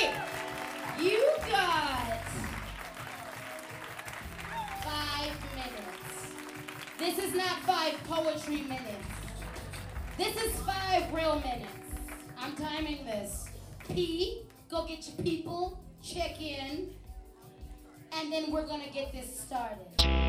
you. You got five minutes. This is not five poetry minutes. This is five real minutes. I'm timing this. P, go get your people, check in, and then we're gonna get this started.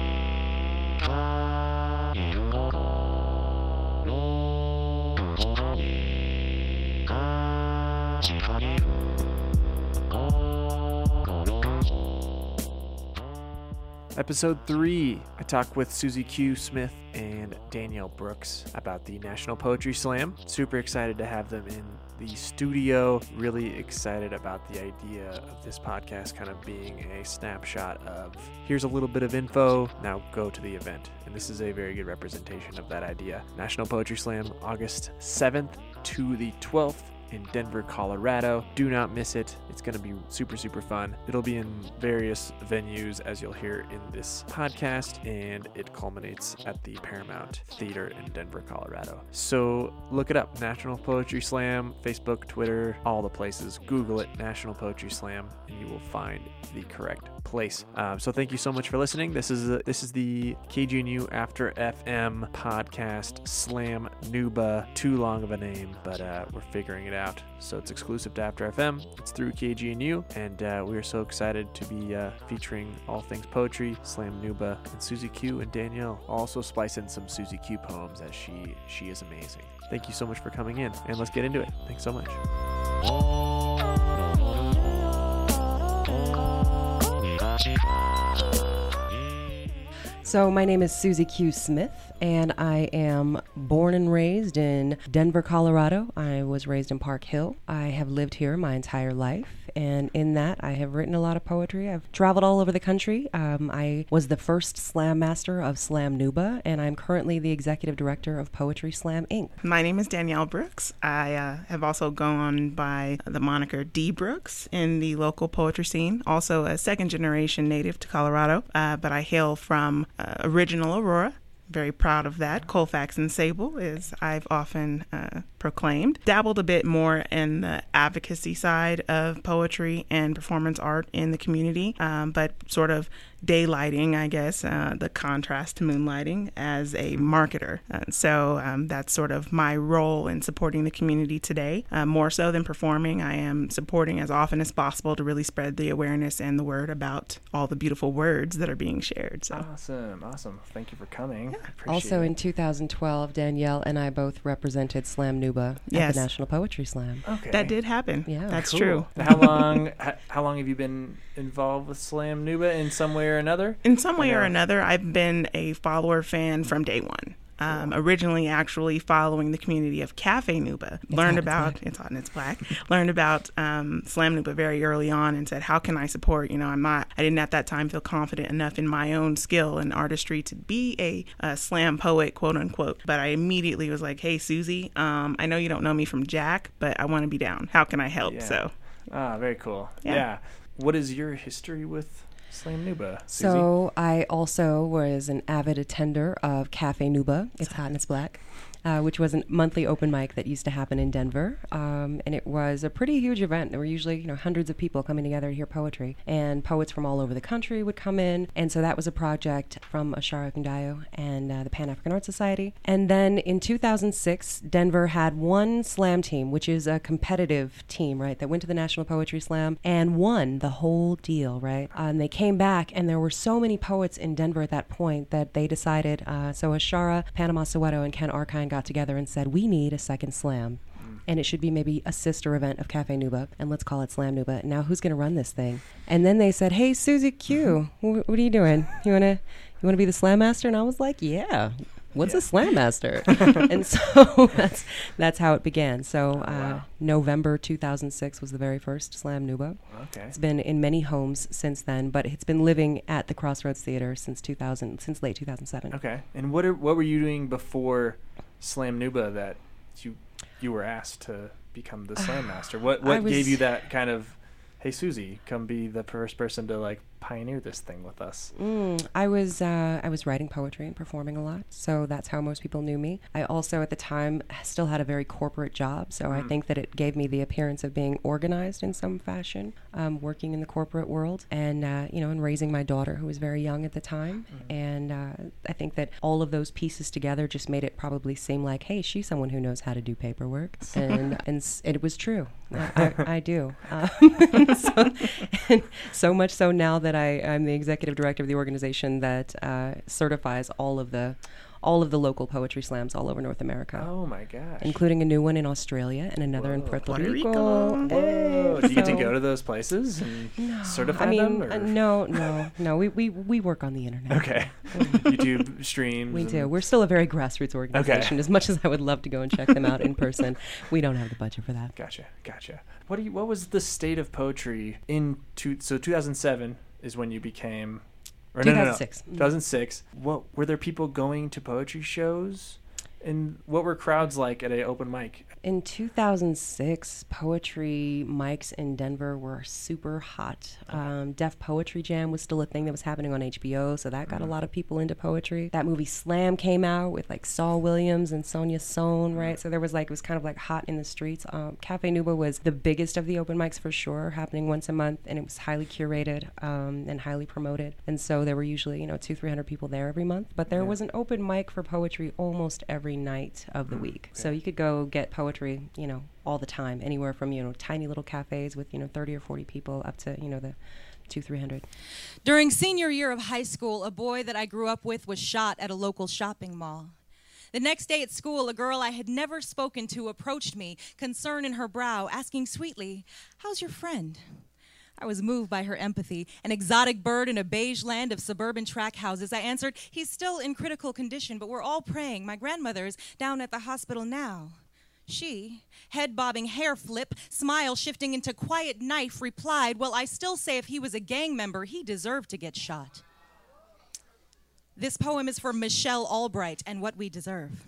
Episode 3, I talk with Suzi Q. Smith and Danielle Brooks about the National Poetry Slam. Super excited to have them in the studio. Really excited about the idea of this podcast kind of being a snapshot of here's a little bit of info, now go to the event. And this is a very good representation of that idea. National Poetry Slam, August 7th to the 12th in Denver, Colorado. Do not miss it. It's going to be super, super fun. It'll be in various venues, as you'll hear in this podcast, and it culminates at the Paramount Theater in Denver, Colorado. So look it up National Poetry Slam, Facebook, Twitter, all the places. Google it, National Poetry Slam, and you will find the correct place. Um, so thank you so much for listening. This is a, this is the KGNU After FM podcast Slam Nuba. Too long of a name, but uh, we're figuring it out. So it's exclusive to After FM. It's through KGNU, and uh, we are so excited to be uh, featuring all things poetry, Slam Nuba, and Suzi Q and Danielle. Also splice in some Suzi Q poems as she she is amazing. Thank you so much for coming in, and let's get into it. Thanks so much. So, my name is Suzi Q. Smith, and I am born and raised in Denver, Colorado. I was raised in Park Hill. I have lived here my entire life, and in that, I have written a lot of poetry. I've traveled all over the country. Um, I was the first slam master of Slam Nuba, and I'm currently the executive director of Poetry Slam Inc. My name is Danielle Brooks. I uh, have also gone by the moniker D Brooks in the local poetry scene, also a second generation native to Colorado, uh, but I hail from uh, original Aurora. Very proud of that. Colfax and Sable, as I've often uh, proclaimed. Dabbled a bit more in the advocacy side of poetry and performance art in the community, um, but sort of daylighting, I guess, uh, the contrast to moonlighting as a marketer. Uh, so um, that's sort of my role in supporting the community today. Uh, more so than performing, I am supporting as often as possible to really spread the awareness and the word about all the beautiful words that are being shared. So Awesome, awesome. Thank you for coming. I appreciate Also, it. in 2012, Danielle and I both represented Slam Nuba at Yes. the National Poetry Slam. okay. that did happen. Yeah. that's Cool. true. how long? How long have you been involved with Slam Nuba in some way or another? In some way I or another, I've been a follower fan from day one. Um, originally, actually following the community of Cafe Nuba, learned hot, about it's hot and it's black. learned about um, Slam Nuba very early on, and said, "How can I support?" You know, I'm not. I didn't at that time feel confident enough in my own skill and artistry to be a, a slam poet, quote unquote. But I immediately was like, "Hey, Suzi, um, I know you don't know me from Jack, but I want to be down. How can I help?" Yeah. So Ah, very cool. Yeah. Yeah. What is your history with Slam Nuba? Suzi? So I also was an avid attender of Cafe Nuba. It's hot and it's black. Uh, which was a monthly open mic that used to happen in Denver, um, and it was a pretty huge event. There were usually, you know, hundreds of people coming together to hear poetry, and poets from all over the country would come in. And so that was a project from Ashara Ekundayo and uh, the Pan African Art Society. And then in 2006, Denver had one slam team, which is a competitive team, right, that went to the National Poetry Slam and won the whole deal, right? Uh, and they came back, and there were so many poets in Denver at that point that they decided. Uh, so Ashara, Panama Soweto, and Ken Arkind got together and said, "We need a second slam." And it should be maybe a sister event of Cafe Nuba, and let's call it Slam Nuba. Now, who's going to run this thing? And then they said, "Hey, Suzi Q, wh- what are you doing? You wanna, you wanna be the Slam Master?" And I was like, "Yeah, what's a Slam Master?" and so that's that's how it began. So uh, wow. November 2006 was the very first Slam Nuba. okay. It's been in many homes since then, but it's been living at the Crossroads Theater since 2000, since late 2007. Okay. And what are, what were you doing before Slam Nuba that you you were asked to become the Slam Master? What what gave you that kind of hey Suzi, come be the first person to like pioneer this thing with us? Mm, I was uh, I was writing poetry and performing a lot, so that's how most people knew me. I also at the time still had a very corporate job, so I think that it gave me the appearance of being organized in some fashion, um, working in the corporate world, and uh, you know, and raising my daughter who was very young at the time. And uh, I think that all of those pieces together just made it probably seem like, hey, she's someone who knows how to do paperwork, and and it was true. I, I do. Um, so, and so much so now that I, I'm the executive director of the organization that uh, certifies all of the all of the local poetry slams all over North America, Oh my gosh. including a new one in Australia and another in Whoa. Puerto, Puerto Rico. Rico. Whoa. Do you get to go to those places and certify I mean, them? uh, no, no, no. We, we, we work on the internet. Okay. YouTube streams. We do. We're still a very grassroots organization. As much as I would love to go and check them out in person, we don't have the budget for that. Gotcha, gotcha. What do you? What was the state of poetry in two? So 2007 is when you became. Or no, no, no, 2006. Mm-hmm. 2006. What were there people going to poetry shows? And what were crowds like at a open mic? In 2006, poetry mics in Denver were super hot. Um, Def Poetry Jam was still a thing that was happening on HBO, so that got a lot of people into poetry. That movie Slam came out with like Saul Williams and Sonia Sohn, right? So there was like, it was kind of like hot in the streets. Um, Cafe Nuba was the biggest of the open mics for sure, happening once a month, and it was highly curated um, and highly promoted. And so there were usually, you know, two, 300 people there every month, but there Yeah. was an open mic for poetry almost every night of the mm, week. So you could go get poetry, you know, all the time, anywhere from, you know, tiny little cafes with, you know, 30 or 40 people up to, you know, the two, 300. During senior year of high school, a boy that I grew up with was shot at a local shopping mall. The next day at school, a girl I had never spoken to approached me, concern in her brow, asking sweetly, How's your friend? I was moved by her empathy. An exotic bird in a beige land of suburban track houses. I answered, He's still in critical condition, but we're all praying. My grandmother's down at the hospital now. She, head bobbing, hair flip, smile shifting into quiet knife, replied, Well, I still say if he was a gang member, he deserved to get shot. This poem is for Michelle Albright and what we deserve.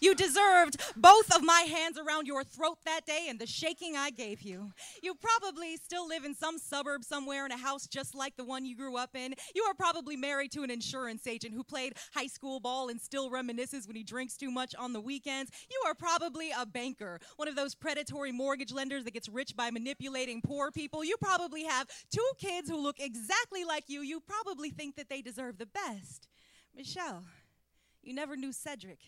You deserved both of my hands around your throat that day and the shaking I gave you. You probably still live in some suburb somewhere in a house just like the one you grew up in. You are probably married to an insurance agent who played high school ball and still reminisces when he drinks too much on the weekends. You are probably a banker, one of those predatory mortgage lenders that gets rich by manipulating poor people. You probably have two kids who look exactly like you. You probably think that they deserve the best. Michelle, you never knew Cedric.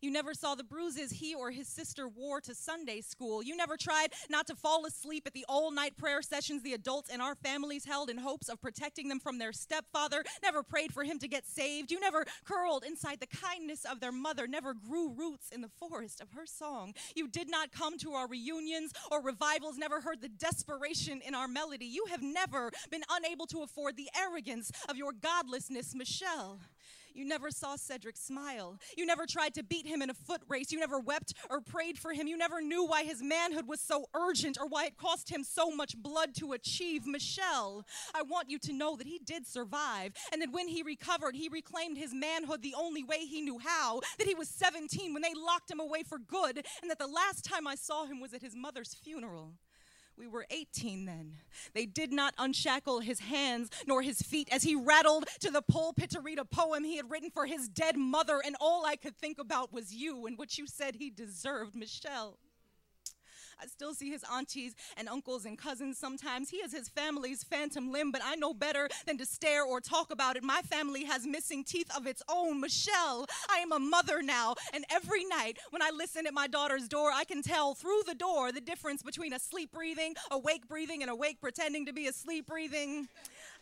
You never saw the bruises he or his sister wore to Sunday school. You never tried not to fall asleep at the all night prayer sessions the adults in our families held in hopes of protecting them from their stepfather. Never prayed for him to get saved. You never curled inside the kindness of their mother. Never grew roots in the forest of her song. You did not come to our reunions or revivals. Never heard the desperation in our melody. You have never been unable to afford the arrogance of your godlessness, Michelle. You never saw Cedric smile. You never tried to beat him in a foot race. You never wept or prayed for him. You never knew why his manhood was so urgent or why it cost him so much blood to achieve. Michelle, I want you to know that he did survive and that when he recovered, he reclaimed his manhood the only way he knew how. That he was 17 when they locked him away for good, and that the last time I saw him was at his mother's funeral. We were 18 then. They did not unshackle his hands nor his feet as he rattled to the pulpit to read a poem he had written for his dead mother, and all I could think about was you and what you said he deserved, Michelle. I still see his aunties and uncles and cousins sometimes. He is his family's phantom limb, but I know better than to stare or talk about it. My family has missing teeth of its own. Michelle, I am a mother now, and every night when I listen at my daughter's door, I can tell through the door the difference between asleep breathing, awake breathing, and awake pretending to be asleep breathing.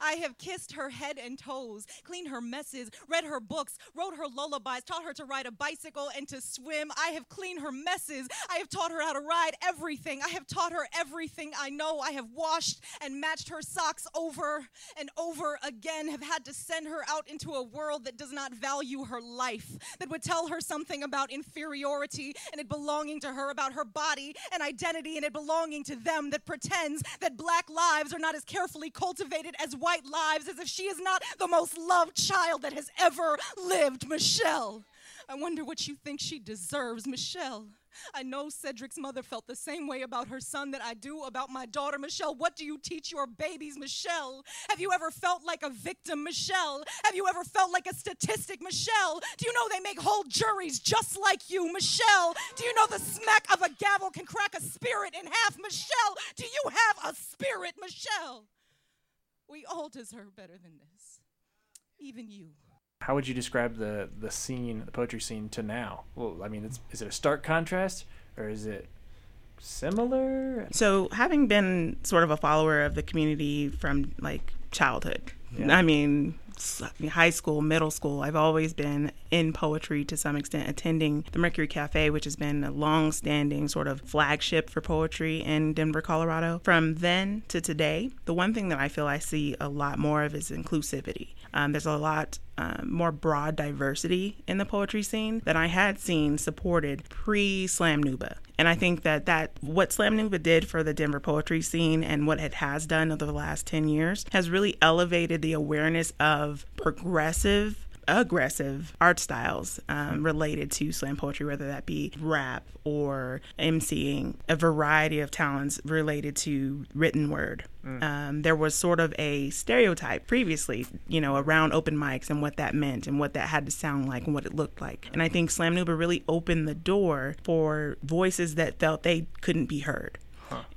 I have kissed her head and toes, cleaned her messes, read her books, wrote her lullabies, taught her to ride a bicycle and to swim. I have cleaned her messes. I have taught her how to ride everything. I have taught her everything I know. I have washed and matched her socks over and over again, have had to send her out into a world that does not value her life, that would tell her something about inferiority and it belonging to her, about her body and identity and it belonging to them, that pretends that black lives are not as carefully cultivated as white lives, as if she is not the most loved child that has ever lived. Michelle, I wonder what you think she deserves, Michelle. I know Cedric's mother felt the same way about her son that I do about my daughter, Michelle. What do you teach your babies, Michelle? Have you ever felt like a victim, Michelle? Have you ever felt like a statistic, Michelle? Do you know they make whole juries just like you, Michelle? Do you know the smack of a gavel can crack a spirit in half, Michelle? Do you have a spirit, Michelle? We all deserve better than this. Even you. How would you describe the the scene, the poetry scene, to now? Well, I mean, it's, is it a stark contrast or is it similar? So, having been sort of a follower of the community from like childhood, Yeah. I mean, high school, middle school, I've always been in poetry to some extent, attending the Mercury Cafe, which has been a long standing sort of flagship for poetry in Denver, Colorado. From then to today, the one thing that I feel I see a lot more of is inclusivity. Um, there's a lot um, more broad diversity in the poetry scene than I had seen supported pre Slam Nuba. And I think that, that what Slam Nuba did for the Denver poetry scene and what it has done over the last 10 years has really elevated the awareness of progressive aggressive art styles um, related to slam poetry, whether that be rap or emceeing, a variety of talents related to written word. Um, there was sort of a stereotype previously, you know, around open mics and what that meant and what that had to sound like and what it looked like. And I think Slam Nuba really opened the door for voices that felt they couldn't be heard.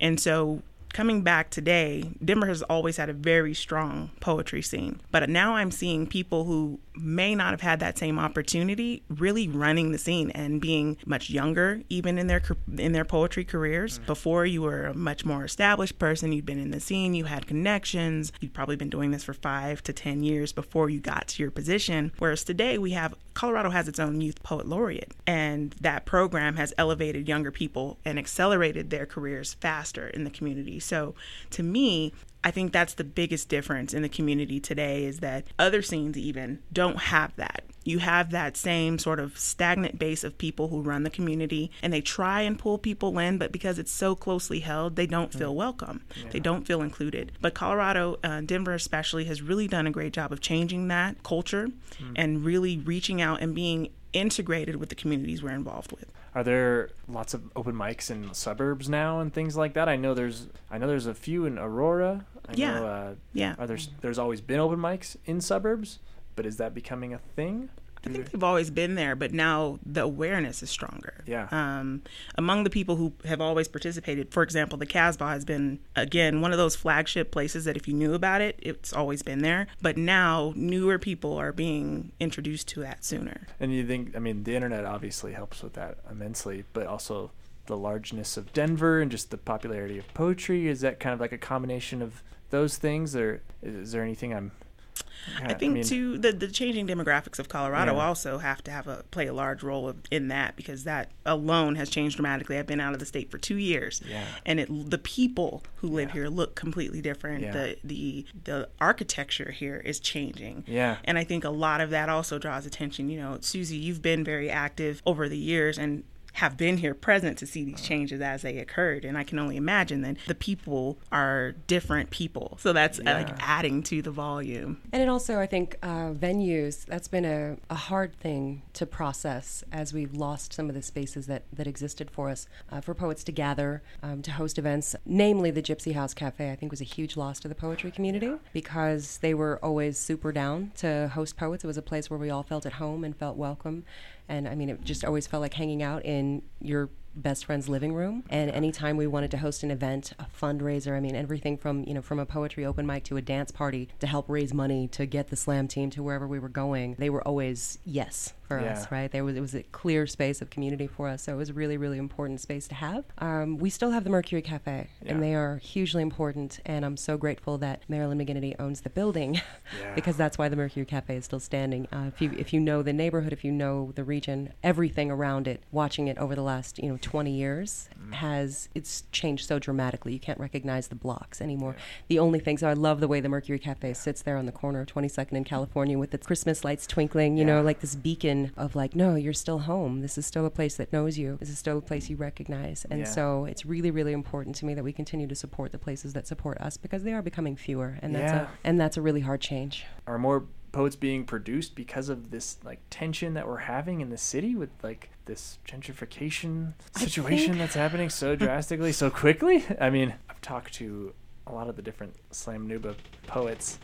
And so coming back today, Denver has always had a very strong poetry scene. But now I'm seeing people who may not have had that same opportunity really running the scene and being much younger even in their in their poetry careers. Mm. Before you were a much more established person, you'd been in the scene, you had connections, you'd probably been doing this for 5 to 10 years before you got to your position. Whereas today we have Colorado has its own youth poet laureate and that program has elevated younger people and accelerated their careers faster in the community. So to me, I think that's the biggest difference in the community today is that other scenes even don't have that. You have that same sort of stagnant base of people who run the community and they try and pull people in, but because it's so closely held, they don't feel welcome. They don't feel included. But Colorado, uh, Denver especially, has really done a great job of changing that culture and really reaching out and being integrated with the communities we're involved with. Are there lots of open mics in suburbs now and things like that? I know there's I know there's a few in Aurora. I Yeah. know uh, Yeah. are there there's always been open mics in suburbs, but is that becoming a thing? I think they've always been there, but now the awareness is stronger. Yeah. Um, among the people who have always participated, for example, the Casbah has been, again, one of those flagship places that if you knew about it, it's always been there. But now newer people are being introduced to that sooner. And you think, I mean, the internet obviously helps with that immensely, but also the largeness of Denver and just the popularity of poetry. Is that kind of like a combination of those things, or is, is there anything I'm? I think mean, too the the changing demographics of Colorado Yeah. also have to have a play a large role of, in that because that alone has changed dramatically. I've been out of the state for two years, Yeah. and it the people who live Yeah. here look completely different. The the the architecture here is changing. Yeah. and I think a lot of that also draws attention. You know, Suzi, you've been very active over the years and have been here present to see these changes as they occurred and i can only imagine that the people are different people so that's uh, Yeah. like adding to the volume And it also, I think, uh, venues, that's been a, a hard thing to process as we've lost some of the spaces that, that existed for us, uh, for poets to gather, um, to host events. Namely, the Gypsy House Cafe, I think, was a huge loss to the poetry community because they were always super down to host poets. It was a place where we all felt at home and felt welcome. And I mean, it just always felt like hanging out in your best friend's living room. And anytime we wanted to host an event a fundraiser i mean everything from you know from a poetry open mic to a dance party to help raise money to get the slam team to wherever we were going they were always yes for Yeah. us right? There was it was a clear space of community for us so it was a really really important space to have. Um, we still have the mercury cafe Yeah. and they are hugely important and i'm so grateful that marilyn megenity owns the building Yeah. because that's why the mercury cafe is still standing. Uh, if you if you know the neighborhood if you know the region everything around it watching it over the last you know 20 years has it's changed so dramatically. You can't recognize the blocks anymore. The only thing so i love the way the mercury cafe sits there on the corner of 22nd in california with its christmas lights twinkling you know like this beacon of like no you're still home. This is still a place that knows you. This is still a place you recognize. And Yeah. so it's really really important to me that we continue to support the places that support us because they are becoming fewer and that's Yeah. a and that's a really hard change. Are more poets being produced because of this like tension that we're having in the city with like this gentrification situation think- that's happening so drastically so quickly? I mean i've talked to a lot of the different slam nuba poets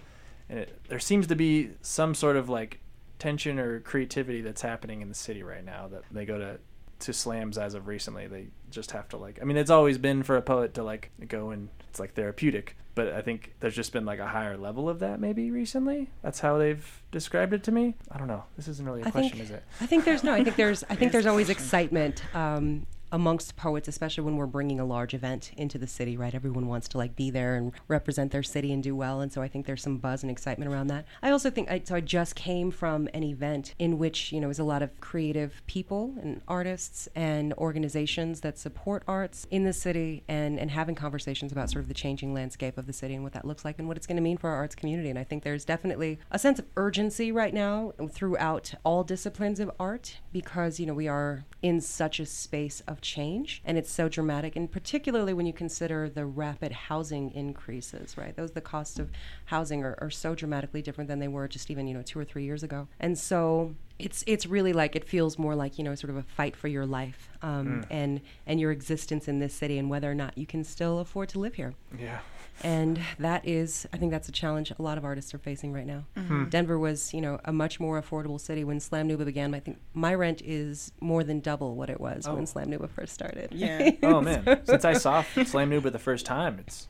and it, there seems to be some sort of like tension or creativity that's happening in the city right now that they go to to slams as of recently they just have to like i mean it's always been for a poet to like go and it's like therapeutic but i think there's just been like a higher level of that maybe recently that's how they've described it to me i don't know this isn't really a I question think, is it I think there's no. I think there's. I think there's always excitement um, amongst poets, especially when we're bringing a large event into the city. Right, everyone wants to like be there and represent their city and do well, and so I think there's some buzz and excitement around that. I also think. I, so I just came from an event in which you know was a lot of creative people and artists and organizations that support arts in the city, and and having conversations about sort of the changing landscape of the city and what that looks like and what it's going to mean for our arts community. And I think there's definitely a sense of urgency right now throughout all disciplines of art because you know we are in such a space of change and it's so dramatic and particularly when you consider the rapid housing increases right? Those the costs of housing are, are so dramatically different than they were just even you know two or three years ago. And so it's it's really like it feels more like you know sort of a fight for your life um, and and your existence in this city and whether or not you can still afford to live here. Yeah and that is i think that's a challenge a lot of artists are facing right now. Mm-hmm. Hmm. Denver was you know a much more affordable city when slam nuba began i think my rent is more than double what it was Oh. when slam nuba first started. Yeah. oh man. Since i saw slam nuba the first time it's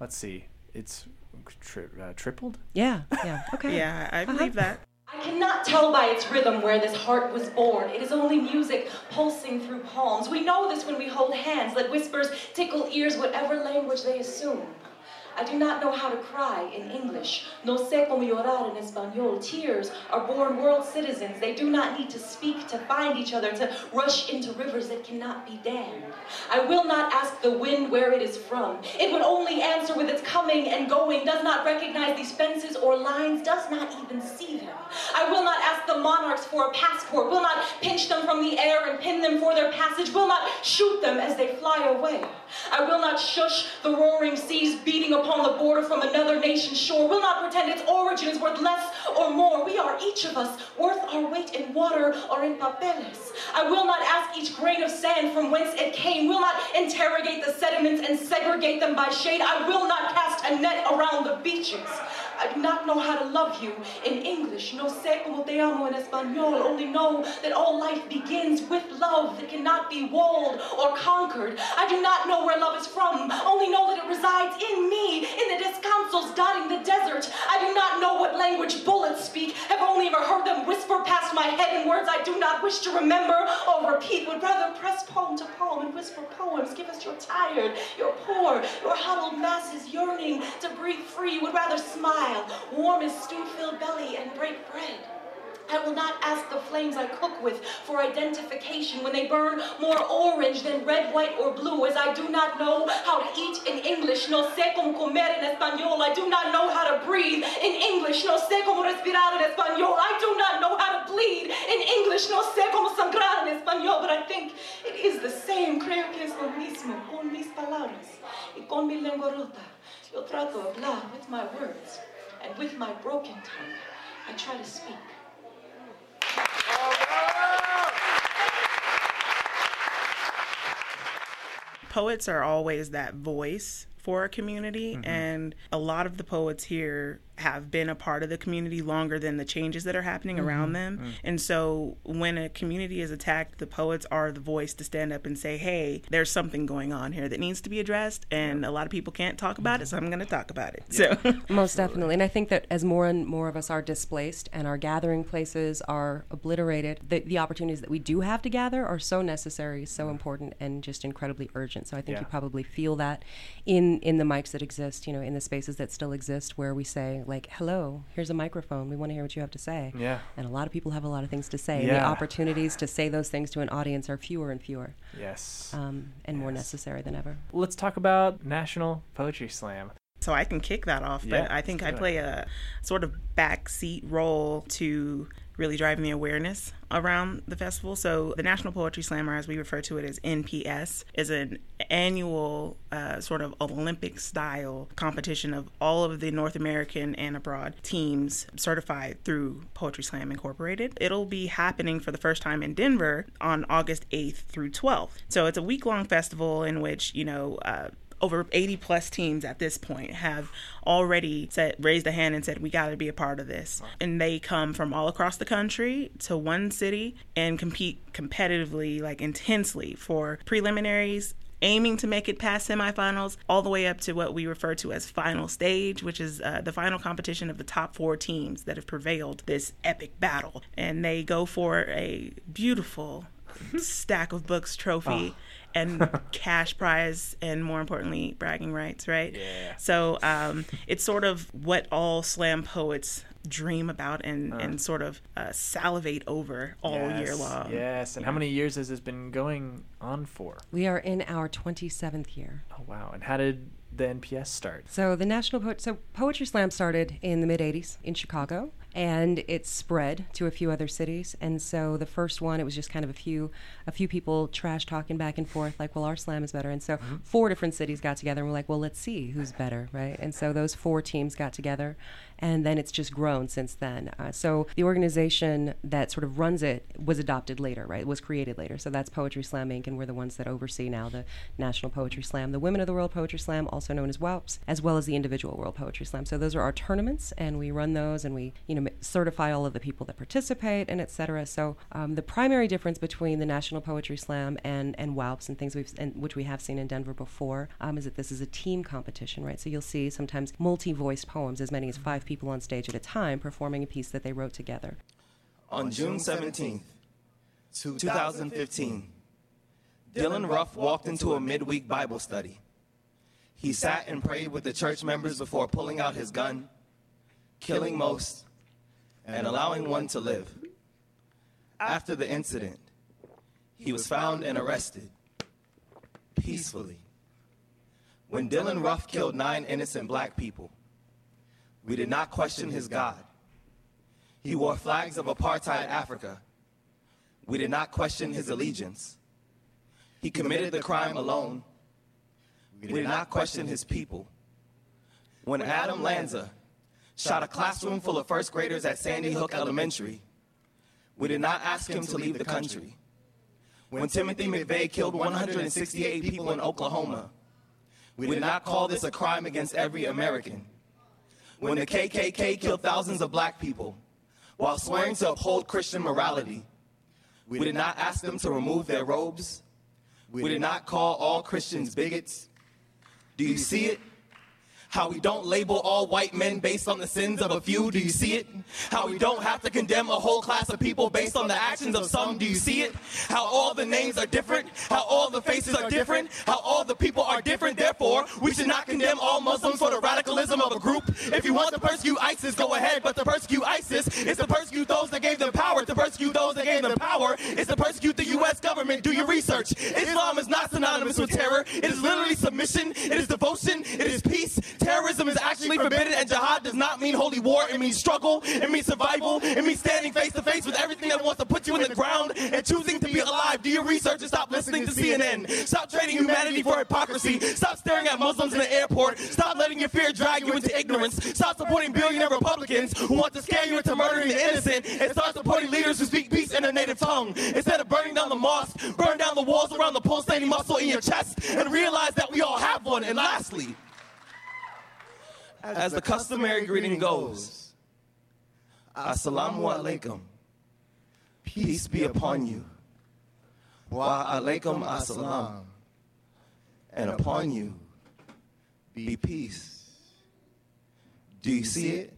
let's see it's tri- uh, tripled? Yeah yeah. Okay. Yeah, I uh-huh. believe that. I cannot tell by its rhythm where this heart was born. It is only music pulsing through palms. We know this when we hold hands. Let whispers tickle ears, whatever language they assume. I do not know how to cry in English. No sé cómo llorar en español. Tears are born world citizens. They do not need to speak to find each other, to rush into rivers that cannot be dammed. I will not ask the wind where it is from. It would only answer with its coming and going, does not recognize these fences or lines, does not even see them. I will not ask the monarchs for a passport, will not pinch them from the air and pin them for their passage, will not shoot them as they fly away. I will not shush the roaring seas beating upon the border from another nation's shore, will not pretend its origin is worth less or more. We are each of us worth our weight in water or in papeles. I will not ask each grain of sand from whence it came, will not interrogate the sediments and segregate them by shade. I will not cast a net around the beaches. I do not know how to love you in English. No sé cómo te amo en español. Only know that all life begins with love that cannot be walled or conquered. I do not know where love is from. Only know that it resides in me, in the descansos dotting the desert. I do not know what language bullets speak. Have only ever heard them whisper past my head in words I do not wish to remember or repeat. Would rather press palm to palm and whisper poems. Give us your tired, your poor, your huddled masses yearning to breathe free. Would rather smile, warm as stew-filled belly, and break bread. I will not ask the flames I cook with for identification when they burn more orange than red, white, or blue, as I do not know how to eat in English. No sé cómo comer en español. I do not know how to breathe in English. No sé cómo respirar en español. I do not know how to bleed in English. No sé cómo sangrar en español, but I think it is the same. Creo que es lo mismo con mis palabras y con mi lengua rota. Yo trato de hablar with my words, and with my broken tongue, I try to speak. poets are always that voice for a community Mm-hmm. and a lot of the poets here have been a part of the community longer than the changes that are happening Mm-hmm. around them Mm. and so when a community is attacked the poets are the voice to stand up and say hey there's something going on here that needs to be addressed and a lot of people can't talk about it so i'm going to talk about it so Most definitely. And I think that as more and more of us are displaced and our gathering places are obliterated, the, the opportunities that we do have to gather are so necessary, so important, and just incredibly urgent. So I think Yeah. you probably feel that in, in the mics that exist, you know, in the spaces that still exist where we say, like, hello, here's a microphone. We want to hear what you have to say. Yeah. And a lot of people have a lot of things to say. And the opportunities to say those things to an audience are fewer and fewer yes um, and more necessary than ever. let's talk about national poetry slam So I can kick that off, but Yeah, I think I let's play a sort of backseat role to really driving the awareness around the festival. So the National Poetry Slam, as we refer to it as NPS, is an annual uh, sort of Olympic style competition of all of the North American and abroad teams certified through Poetry Slam Incorporated. It'll be happening for the first time in Denver on August 8th through 12th. So it's a week long festival in which, you know, uh, over 80 plus teams at this point have already said raised a hand and said we got to be a part of this. And they come from all across the country to one city and compete competitively like intensely for preliminaries aiming to make it past semifinals all the way up to what we refer to as final stage which is uh, the final competition of the top four teams that have prevailed this epic battle. And they go for a beautiful stack of books trophy and cash prize and more importantly bragging rights right Yeah. so um, it's sort of what all slam poets dream about and, and sort of uh, salivate over all year long Yes. And how many years has this been going on for? We are in our 27th year. Oh wow. And how did the NPS start? So the National po- so Poetry Slam started in the mid 80s in Chicago and it spread to a few other cities. And so the first one it was just kind of a few a few people trash talking back and forth like well our slam is better. And so mm-hmm. four different cities got together and were like well let's see who's better right? And so those four teams got together and then it's just grown since then. Uh, so the organization that sort of runs it was adopted later right? It was created later. So that's Poetry Slam Inc. and we're the ones that oversee now the National Poetry Slam the Women of the World Poetry Slam also known as WOWPS as well as the individual World Poetry Slam. So those are our tournaments and we run those and we you know certify all of the people that participate and et cetera. So um, the primary difference between the National Poetry Slam and and WOWPS and things we've and which we have seen in Denver before um, is that this is a team competition right? So you'll see sometimes multi-voiced poems as many as five people on stage at a time performing a piece that they wrote together On June 17th, 2015, Dylann Roof walked into a midweek Bible study. He sat and prayed with the church members before pulling out his gun, killing most, and allowing one to live. After the incident, he was found and arrested peacefully. When Dylann Roof killed nine innocent black people, we did not question his God. He wore flags of apartheid Africa. We did not question his allegiance. He committed the crime alone. We did not question his people. When Adam Lanza shot a classroom full of first graders at Sandy Hook Elementary, we did not ask him to leave the country. When Timothy McVeigh killed 168 people in Oklahoma, we did not call this a crime against every American. When the KKK killed thousands of black people while swearing to uphold Christian morality, we did not ask them to remove their robes. We did not call all Christians bigots. Do you see it? How we don't label all white men based on the sins of a few. Do you see it? How we don't have to condemn a whole class of people based on the actions of some. Do you see it? How all the names are different. How all the faces are different. How all the people are different. Therefore, we should not condemn all Muslims for the radicalism of a group. If you want to persecute ISIS, go ahead. But to persecute ISIS is to persecute those that gave them power. To persecute those that gave them power is to persecute the U.S. government. Do your research. Islam is not synonymous with terror. It is literally submission. It is devotion. It is peace. Actually forbidden, and jihad does not mean holy war. It means struggle. It means survival. It means standing face to face with everything that wants to put you in the ground and choosing to be alive. Do your research and stop listening to CNN. Stop trading humanity for hypocrisy. Stop staring at Muslims in the airport. Stop letting your fear drag you into ignorance. Stop supporting billionaire Republicans who want to scare you into murdering the innocent, and start supporting leaders who speak peace in their native tongue. Instead of burning down the mosque, burn down the walls around the pulsating muscle in your chest, and realize that we all have one. And lastly, as the customary greeting goes, Assalamu alaikum. Peace be upon you. Wa alaikum assalam. And upon you be peace. Do you see it?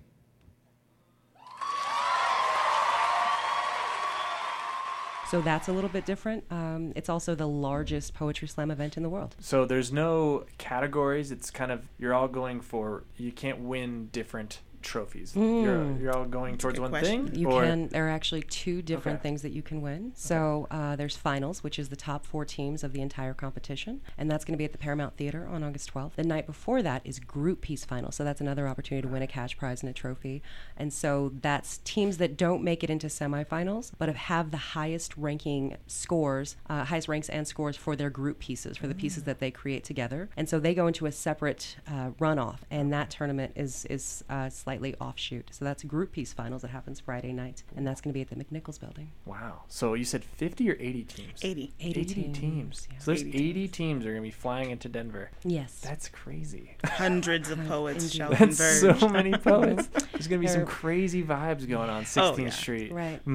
So that's a little bit different um, it's also the largest poetry slam event in the world So there's no categories. It's kind of you're all going for you can't win different trophies? You're, you're all going towards one question. thing, You or can. There are actually two different Okay. things that you can win. So uh, there's finals, which is the top four teams of the entire competition, and that's going to be at the Paramount Theater on August 12th. The night before that is group piece final, so that's another opportunity to win a cash prize and a trophy. And so that's teams that don't make it into semifinals, but have, have the highest ranking scores, uh, highest ranks and scores for their group pieces, for the pieces that they create together. And so they go into a separate uh, runoff, and that tournament is is uh, slightly offshoot. So that's group piece finals that happens Friday night, and that's going to be at the McNichols Building. wow. So you said 50 or 80 teams? 80. 80, 80 teams. teams. yeah. So there's 80 80 teams are going to be flying into Denver. Yes. That's crazy. Hundreds of poets Indeed. shall That's converge. so many poets. There's going to be some crazy vibes going on 16th yeah. Street. Right.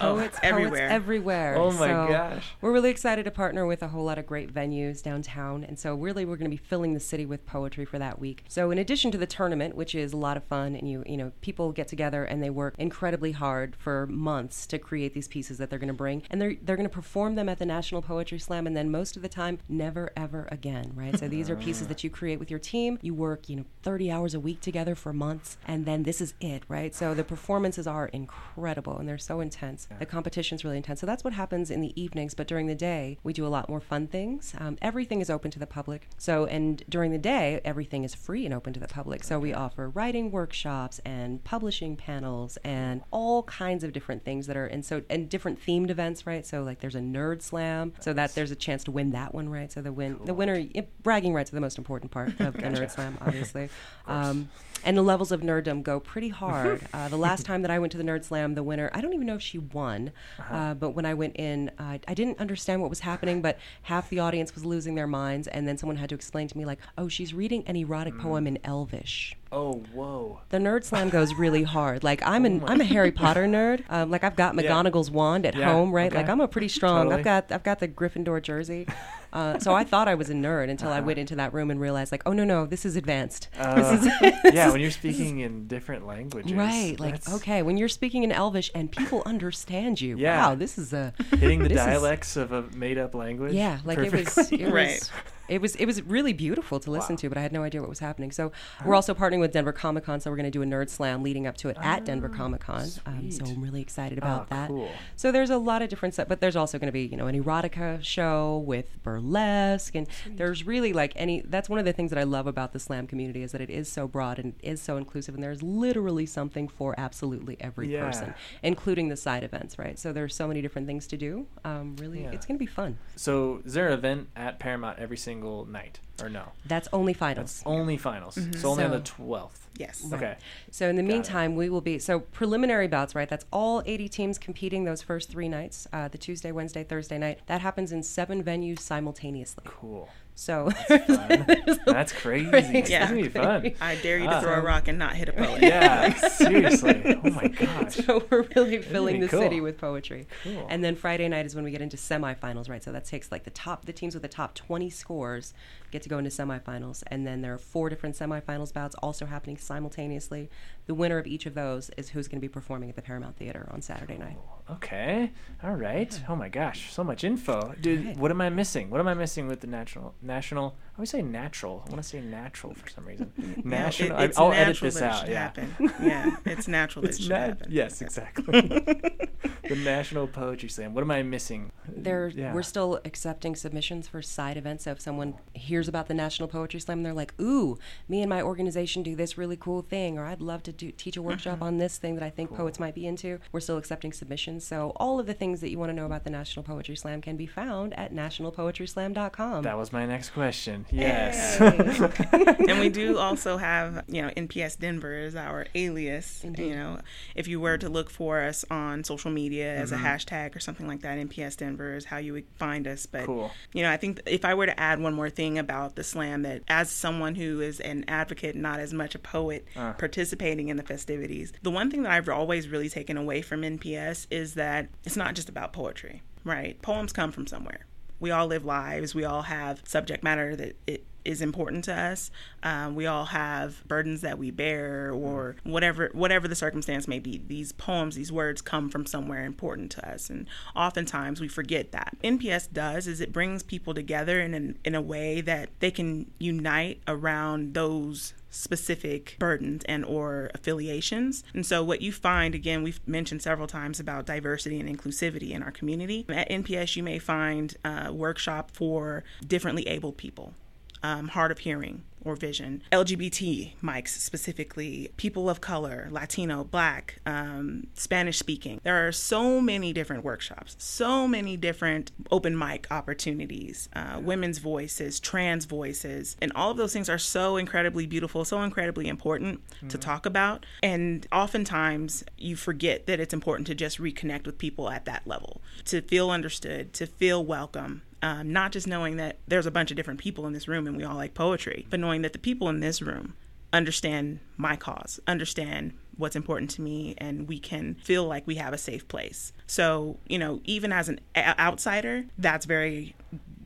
Oh, poets everywhere. Poets everywhere. Oh my So gosh. We're really excited to partner with a whole lot of great venues downtown, and so really we're going to be filling the city with poetry for that week. So in addition to the tournament, which is a lot of fun, and you you know people get together and they work incredibly hard for months to create these pieces that they're going to bring, and they're they're going to perform them at the National Poetry Slam, and then most of the time never ever again, right? So these are pieces that you create with your team. You work you know 30 hours a week together for months, and then this is it, right? So the performances are incredible and they're so intense. The competition's really intense. So that's what happens in the evenings, but during the day, we do a lot more fun things. Um, everything is open to the public. So, and during the day, everything is free and open to the public. So we offer writing workshops and publishing panels and all kinds of different things that are, and so, and different themed events, right? So, like there's a nerd slam, so that there's a chance to win that one, right? So the win, the winner, bragging rights are the most important part of the nerd slam, obviously. Um, and the levels of nerddom go pretty hard. Uh, the last time that I went to the Nerd Slam, the winner, I don't even know if she won, uh, but when I went in, uh, I didn't understand what was happening, but half the audience was losing their minds, and then someone had to explain to me, like, oh, she's reading an erotic poem in Elvish. Oh, whoa. The nerd slam goes really hard. Like I'm an I'm a Harry Potter nerd. Um, like I've got Yeah. McGonagall's wand at Yeah, home, right? Like. I'm a pretty strong. Totally. I've got I've got the Gryffindor jersey. Uh, so I thought I was a nerd until I went into that room and realized, like, oh no no, this is advanced. Uh, yeah, when you're speaking in different languages. Right, like that's okay, when you're speaking in Elvish and people understand you, Yeah. wow, this is a Hitting the this is- dialects of a made-up language. yeah, like it was, it Right. was, it was, it was really beautiful to listen Wow. to, but I had no idea what was happening. So we're also partnering with Denver Comic Con, so we're going to do a nerd slam leading up to it at Denver Comic Con. Um, so. I'm really excited Ah, about that. cool. So there's a lot of different stuff, but there's also going to be, you know, an erotica show with burlesque, and there's really like any. That's one of the things that I love about the slam community is that it is so broad and is so inclusive, and there's literally something for absolutely every Yeah. person, including the side events, right? So there's so many different things to do. Um, really, Yeah. it's going to be fun. So, is there an event at Paramount every single night, or no? That's only finals. That's only finals. So only on the 12th. Yes. Okay. So in the Got it. meantime, we will be so preliminary bouts, right? That's all 80 teams competing those first three nights, uh, the Tuesday, Wednesday, Thursday night. That happens in seven venues simultaneously. Cool. So Fun. That's crazy. It's Yeah. gonna be fun. I dare you to Ah. throw a rock and not hit a poet. Yeah, seriously. Oh my gosh. so we're really filling the cool. city with poetry. Cool. And then Friday night is when we get into semifinals, right? So that takes like the top, the teams with the top 20 scores get to go into semifinals. And then there are four different semifinals bouts also happening simultaneously. The winner of each of those is who's going to be performing at the Paramount Theater on Saturday night. Okay. All right. Oh my gosh, so much info, dude. What am I missing? What am I missing with the national? National. I always say natural. I want to say natural for some reason. No, National. it- it's I, will edit this that it out. should Yeah. happen. Yeah, it's natural that It's it should nat- happen. Yes, exactly. the National Poetry Slam. What am I missing? There, Yeah. we're still accepting submissions for side events. So if someone hears about the National Poetry Slam, they're like, "Ooh, me and my organization do this really cool thing," or "I'd love to do teach a workshop mm-hmm. on this thing that I think poets might be into." We're still accepting submissions. So all of the things that you want to know about the National Poetry Slam can be found at nationalpoetryslam.com. That was my next question. Yes. and we do also have, you know, NPS Denver is our alias. Indeed. You know, if you were to look for us on social media as Mm-hmm. a hashtag or something like that, NPS Denver is how you would find us. But Cool. you know, I think if I were to add one more thing about the slam, that as someone who is an advocate, not as much a poet, Uh. participating in the festivities, the one thing that I've always really taken away from NPS is that it's not just about poetry, right? Poems come from somewhere. We all live lives. We all have subject matter that it is important to us. Um, we all have burdens that we bear, or whatever whatever the circumstance may be. These poems, these words come from somewhere important to us, and oftentimes we forget that. NPS does is it brings people together in an, in a way that they can unite around those specific burdens and or affiliations. And so what you find again we've mentioned several times about diversity and inclusivity in our community. At nps you may find a workshop for differently abled people um, hard of hearing or vision, LGBT mics specifically, people of color, Latino, Black, um, Spanish speaking. There are so many different workshops, so many different open mic opportunities, uh, women's voices, trans voices, and all of those things are so incredibly beautiful, so incredibly important mm-hmm. to talk about. And oftentimes you forget that it's important to just reconnect with people at that level, to feel understood, to feel welcome, um, not just knowing that there's a bunch of different people in this room and we all like poetry, but knowing that the people in this room understand my cause, understand what's important to me, and we can feel like we have a safe place. So, you know, even as an outsider, that's very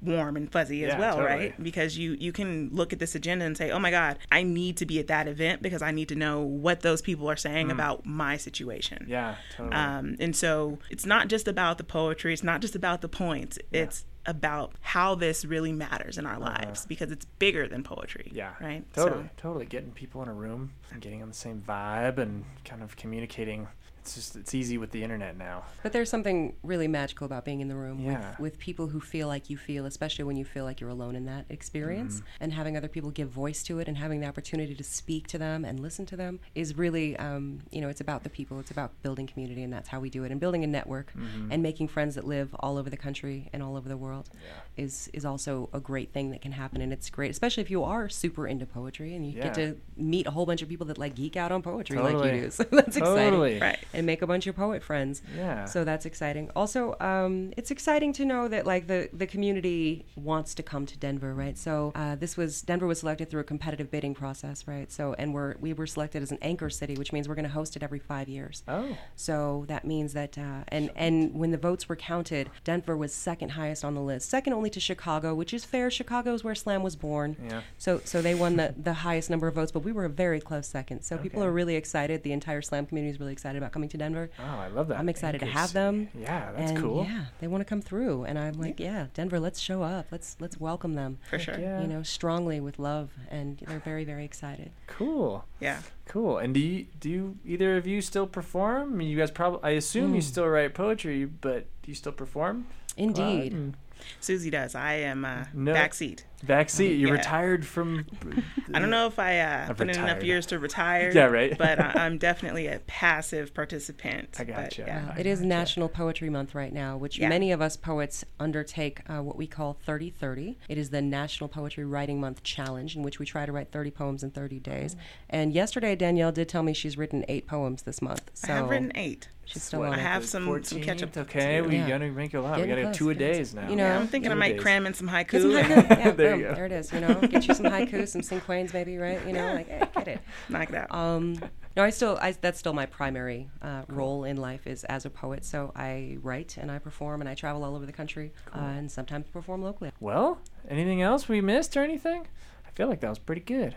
warm and fuzzy as well, totally. right? Because you you can look at this agenda and say, "Oh my god, I need to be at that event because I need to know what those people are saying mm. about my situation." Yeah, totally. Um, and so it's not just about the poetry, it's not just about the points. Yeah. It's about how this really matters in our uh-huh. lives because it's bigger than poetry. Yeah. Right? Totally. So. Totally. Getting people in a room and getting on the same vibe and kind of communicating it's just it's easy with the internet now. But there's something really magical about being in the room yeah. with, with people who feel like you feel, especially when you feel like you're alone in that experience, mm-hmm. and having other people give voice to it and having the opportunity to speak to them and listen to them is really, um, you know, it's about the people. It's about building community, and that's how we do it. And building a network mm-hmm. and making friends that live all over the country and all over the world yeah. is is also a great thing that can happen, and it's great, especially if you are super into poetry and you yeah. get to meet a whole bunch of people that like geek out on poetry totally. like you do. So that's totally. exciting, right? And make a bunch of poet friends. Yeah. So that's exciting. Also, um, it's exciting to know that like the the community wants to come to Denver, right? So uh, this was Denver was selected through a competitive bidding process, right? So and we're we were selected as an anchor city, which means we're going to host it every five years. Oh. So that means that uh, and and when the votes were counted, Denver was second highest on the list, second only to Chicago, which is fair. Chicago is where Slam was born. Yeah. So so they won the the highest number of votes, but we were a very close second. So okay. people are really excited. The entire Slam community is really excited about coming to Denver. Oh, I love that. I'm excited to have them. Yeah, that's and cool. Yeah, they want to come through, and I'm like, yeah, Denver, let's show up. Let's let's welcome them for sure. Yeah. You know, strongly with love, and they're very very excited. Cool. Yeah. Cool. And do you do you, either of you still perform? I mean, you guys probably. I assume mm. you still write poetry, but do you still perform? Indeed. Suzi does. I am uh, no. backseat. Backseat. You yeah. retired from. I don't know if I uh, put in enough years to retire. yeah, right. but I, am definitely a passive participant. I gotcha. But, yeah. It is National Poetry Month right now, which yeah. many of us poets undertake uh, what we call 30 30. It is the National Poetry Writing Month Challenge, in which we try to write 30 poems in 30 days. Oh. And yesterday, Danielle did tell me she's written eight poems this month. So I have written eight. She's still on I have some, 14th? some catch up. Okay, we yeah. gotta make a lot. Getting we gotta have two a days now. You know, yeah, I'm thinking I might days. cram in some haiku. Some haiku. yeah, there, boom, there it is. You know, get you some haiku, some cinquains, maybe, right? You know, like hey, get it, knock it out. Um, no, I still, I, that's still my primary uh, cool. role in life is as a poet. So I write and I perform and I travel all over the country cool. uh, and sometimes perform locally. Well, anything else we missed or anything? I feel like that was pretty good.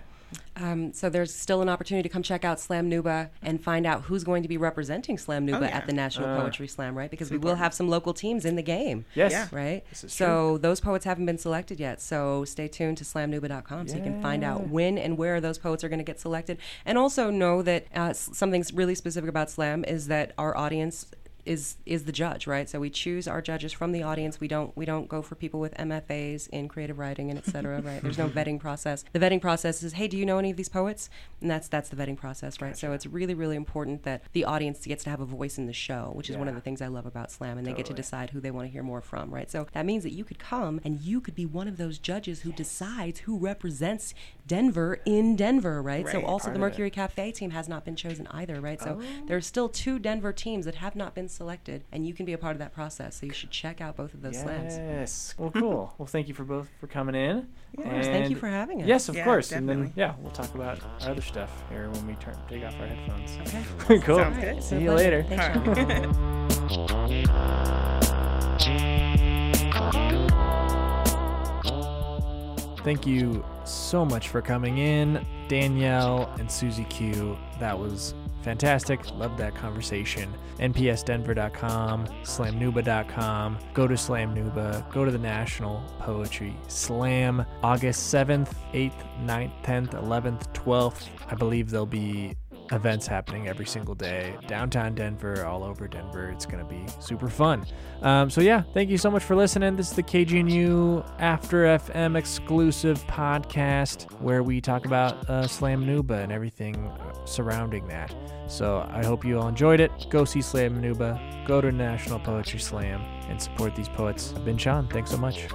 Um, so there's still an opportunity to come check out Slam Nuba and find out who's going to be representing Slam Nuba oh, yeah. at the National uh, Poetry Slam, right? Because we will have some local teams in the game. Yes. Yeah. Right? So true. those poets haven't been selected yet. So stay tuned to slamnuba.com yeah. so you can find out when and where those poets are going to get selected. And also know that uh, something really specific about Slam is that our audience is is the judge, right? So we choose our judges from the audience. We don't we don't go for people with MFAs in creative writing and et cetera, right? There's no vetting process. The vetting process is, hey, do you know any of these poets? And that's that's the vetting process, right? Gotcha. So it's really really important that the audience gets to have a voice in the show, which is yeah. one of the things I love about Slam, and totally. they get to decide who they want to hear more from, right? So that means that you could come and you could be one of those judges who decides who represents Denver in Denver, right? right. So also Part the Mercury Cafe team has not been chosen either, right? So oh. there's still two Denver teams that have not been selected, and you can be a part of that process. So you should check out both of those yes. slams. Yes. Well, cool. well, thank you for both for coming in. Yes, thank you for having us. Yes, of yeah, course. Definitely. And then yeah, we'll talk about our other stuff here when we turn take off our headphones. Okay. cool. Sounds good. See you later. Thank you so much for coming in. Danielle and Suzi Q, that was fantastic. Loved that conversation. NPSDenver.com, SlamNuba.com. Go to SlamNuba. Go to the National Poetry Slam. August 7th, 8th, 9th, 10th, 11th, 12th. I believe there'll be events happening every single day. Downtown denver all over denver it's going to be super fun. Um, so yeah thank you so much for listening. This is the kgnu after fm exclusive podcast where we talk about uh, slam nuba and everything surrounding that. So i hope you all enjoyed it. Go see slam nuba. Go to national poetry slam and support these poets. I've sean thanks so much